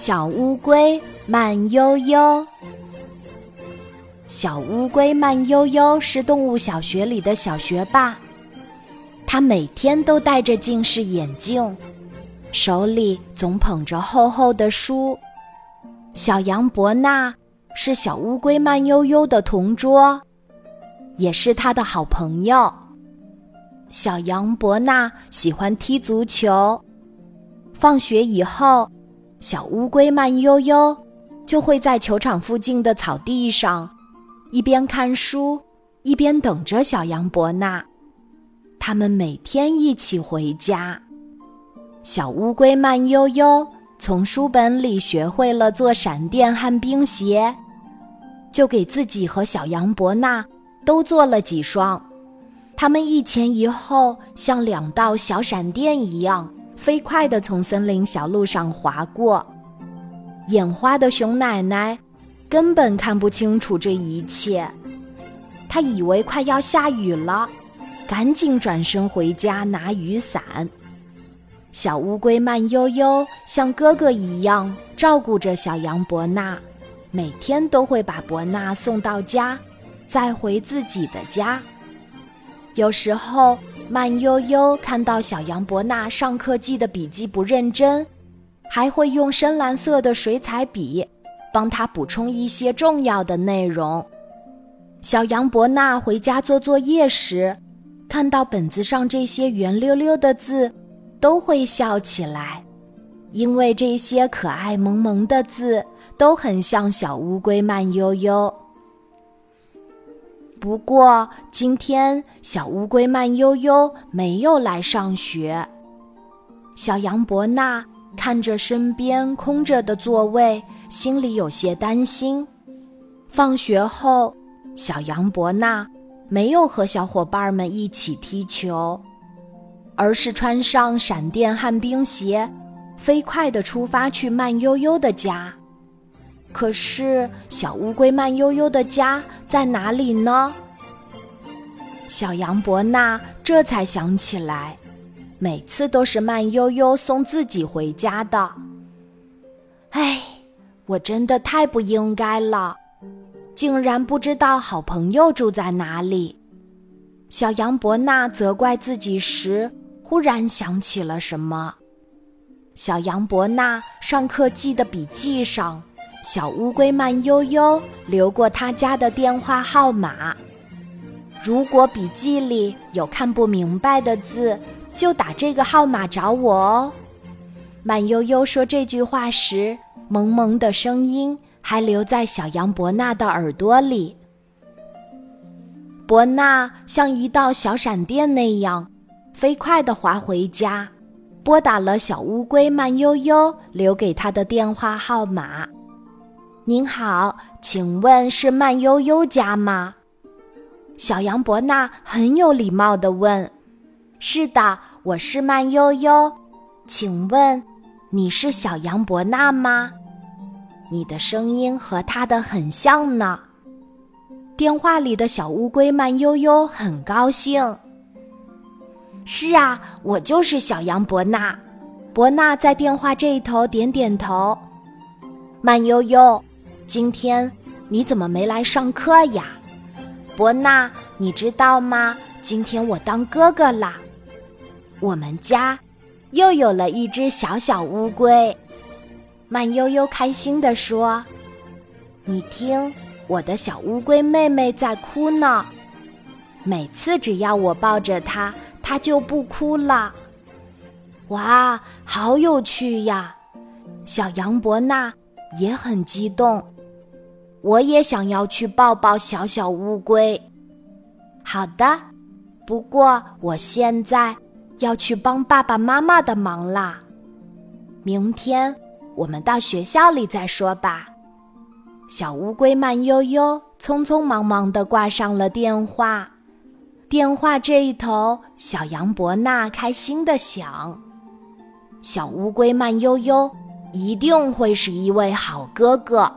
小乌龟慢悠悠。小乌龟慢悠悠是动物小学里的小学霸，它每天都戴着近视眼镜，手里总捧着厚厚的书。小羊伯纳是小乌龟慢悠悠的同桌，也是他的好朋友。小羊伯纳喜欢踢足球，放学以后。小乌龟慢悠悠就会在球场附近的草地上，一边看书，一边等着小羊伯纳。他们每天一起回家。小乌龟慢悠悠从书本里学会了做闪电和冰鞋，就给自己和小羊伯纳都做了几双。他们一前一后，像两道小闪电一样。飞快地从森林小路上滑过，眼花的熊奶奶根本看不清楚这一切。她以为快要下雨了，赶紧转身回家拿雨伞。小乌龟慢悠悠像哥哥一样照顾着小羊伯纳，每天都会把伯纳送到家，再回自己的家。有时候。慢悠悠看到小羊伯纳上课记的笔记不认真，还会用深蓝色的水彩笔帮他补充一些重要的内容。小羊伯纳回家做作业时，看到本子上这些圆溜溜的字，都会笑起来，因为这些可爱萌萌的字都很像小乌龟慢悠悠。不过今天小乌龟慢悠悠没有来上学。小羊伯纳看着身边空着的座位，心里有些担心。放学后，小羊伯纳没有和小伙伴们一起踢球，而是穿上闪电旱冰鞋，飞快地出发去慢悠悠的家。可是，小乌龟慢悠悠的家在哪里呢？小羊伯纳这才想起来，每次都是慢悠悠送自己回家的。哎，我真的太不应该了，竟然不知道好朋友住在哪里。小羊伯纳责怪自己时，忽然想起了什么。小羊伯纳上课记的笔记上。小乌龟慢悠悠留过他家的电话号码。如果笔记里有看不明白的字，就打这个号码找我哦。慢悠悠说这句话时，萌萌的声音还留在小羊伯纳的耳朵里。伯纳像一道小闪电那样，飞快地滑回家，拨打了小乌龟慢悠悠留给他的电话号码。您好，请问是慢悠悠家吗？小羊伯纳很有礼貌地问：“是的，我是慢悠悠，请问你是小羊伯纳吗？你的声音和他的很像呢。”电话里的小乌龟慢悠悠很高兴。是啊，我就是小羊伯纳。伯纳在电话这一头点点头。慢悠悠。今天你怎么没来上课呀，伯纳？你知道吗？今天我当哥哥啦。我们家又有了一只小小乌龟。慢悠悠开心地说：“你听，我的小乌龟妹妹在哭呢。每次只要我抱着它，它就不哭了。哇，好有趣呀！”小羊伯纳也很激动。我也想要去抱抱小小乌龟。好的，不过我现在要去帮爸爸妈妈的忙啦。明天我们到学校里再说吧。小乌龟慢悠悠、匆匆忙忙地挂上了电话。电话这一头，小羊伯纳开心地想：小乌龟慢悠悠一定会是一位好哥哥。